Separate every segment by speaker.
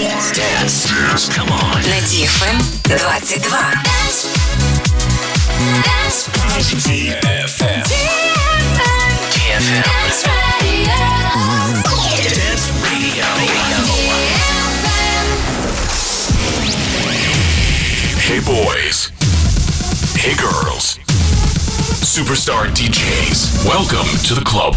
Speaker 1: Dance. Dance. Come on.
Speaker 2: На DFM 22.
Speaker 1: DFM. DFM. Dance Radio. Hey boys. Hey girls. Superstar DJs. Welcome to the club.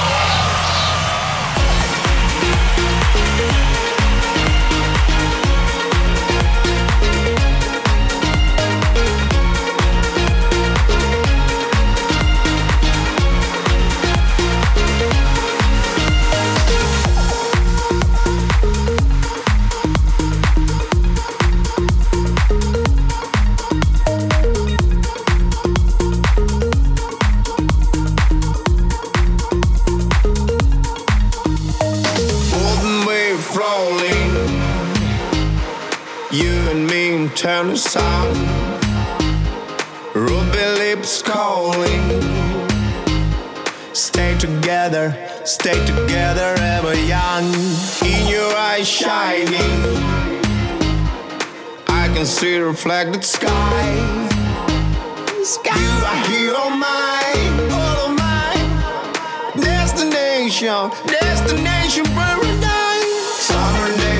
Speaker 3: sun. Ruby lips calling. Stay together, stay together, ever young. In your eyes shining. I can see reflected sky. sky. You are here oh on mine, all of mine. Destination, destination paradise. Summer days,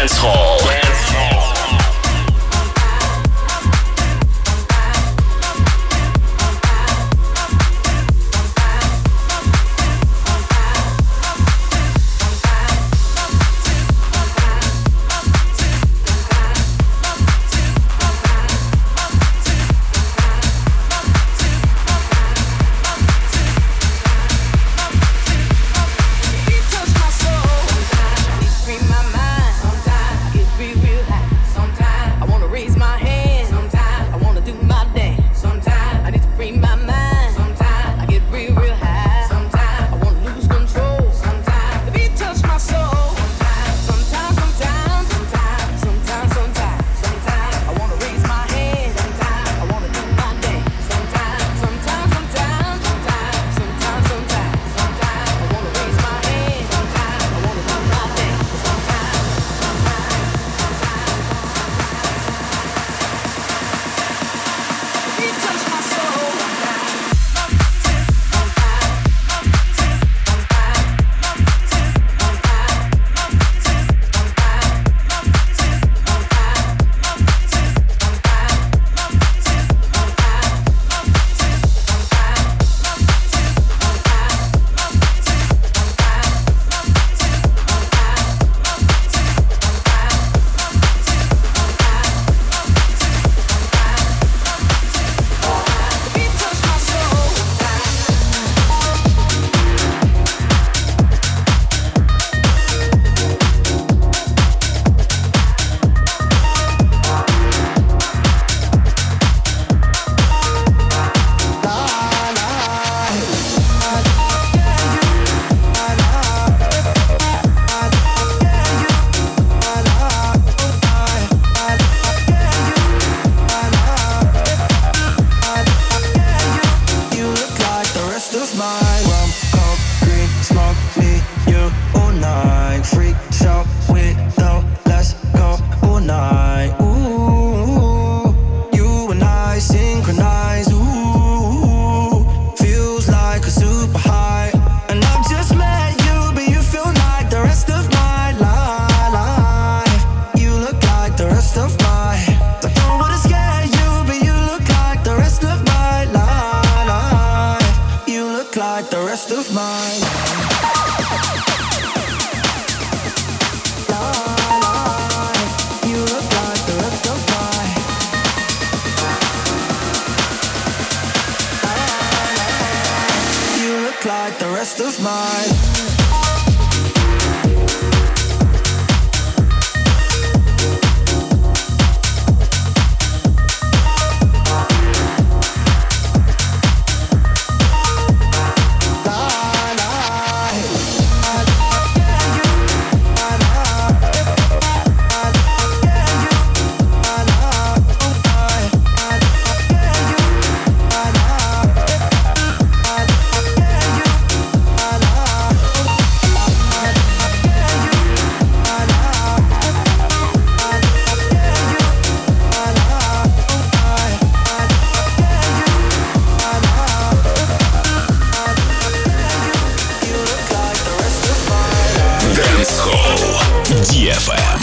Speaker 4: Dance Hall.
Speaker 5: Dance Hall.
Speaker 1: DFM.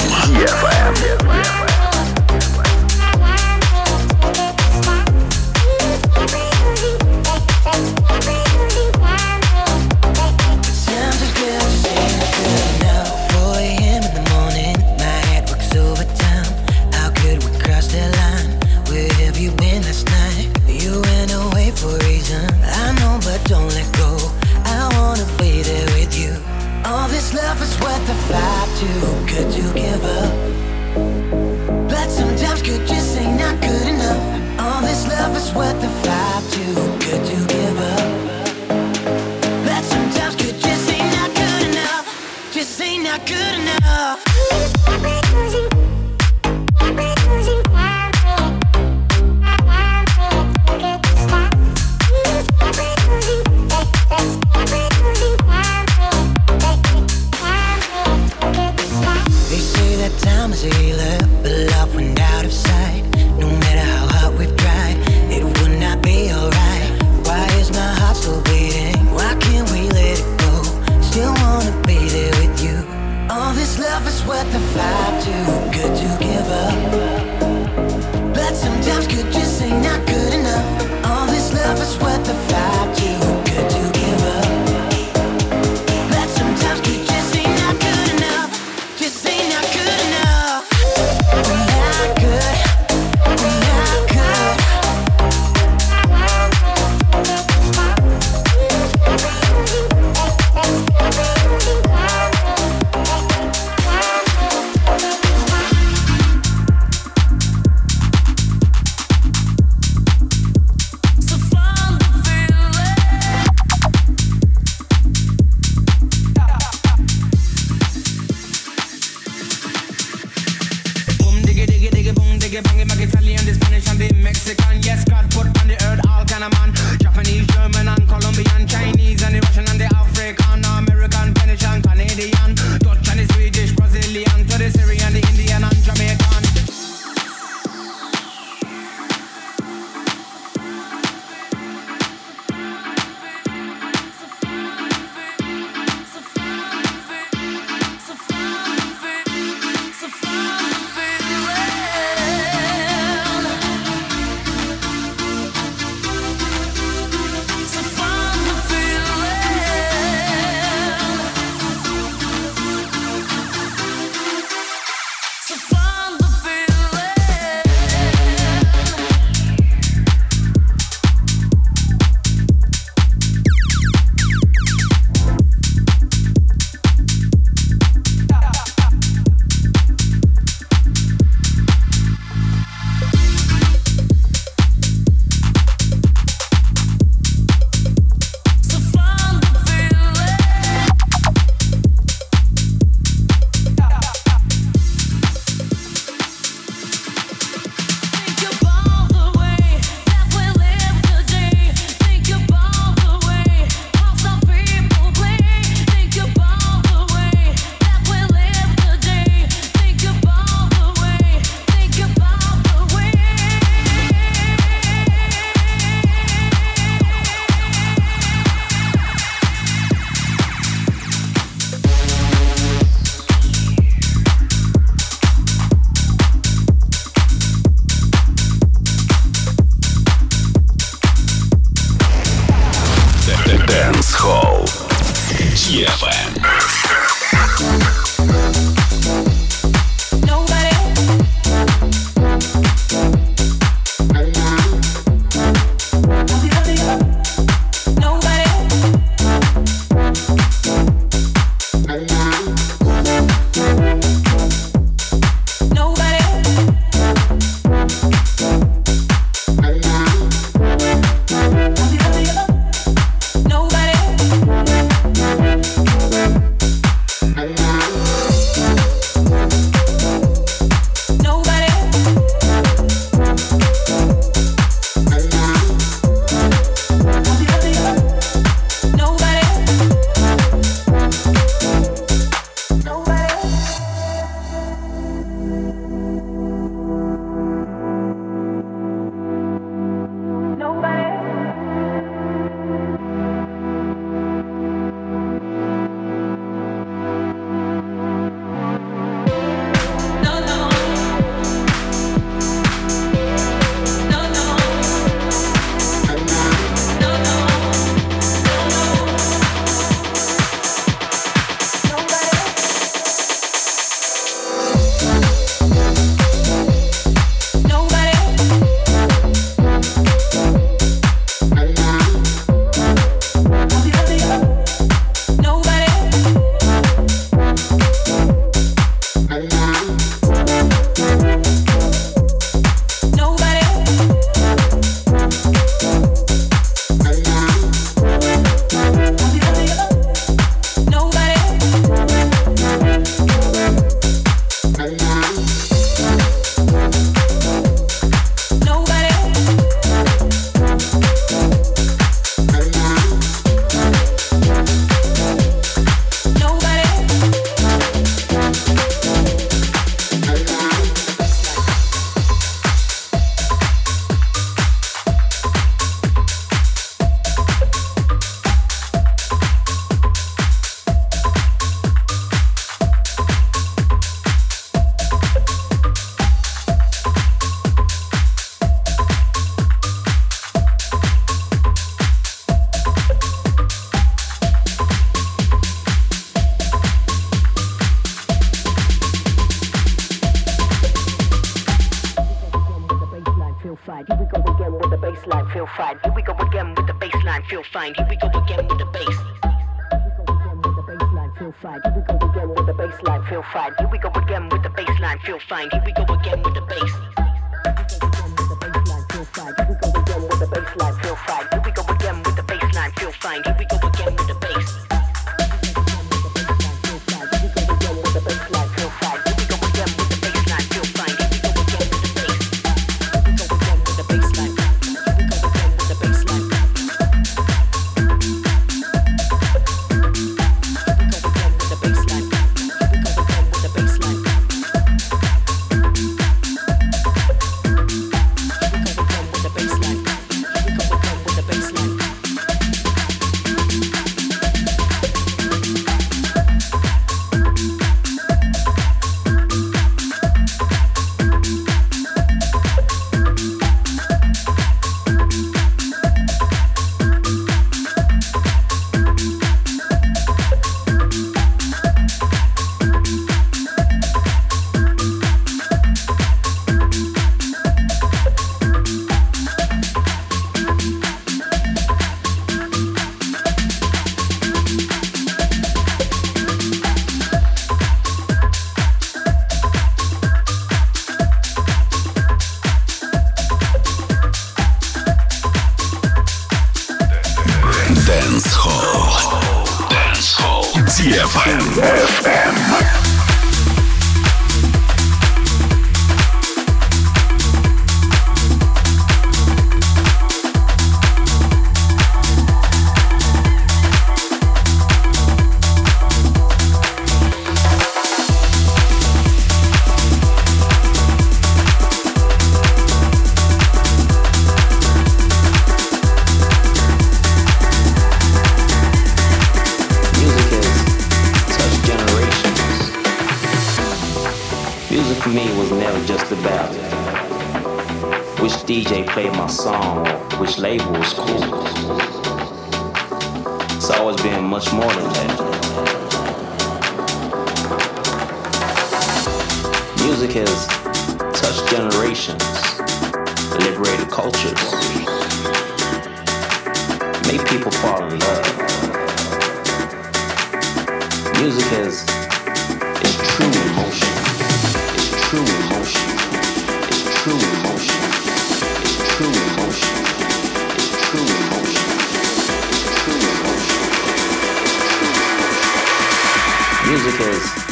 Speaker 6: Cheers.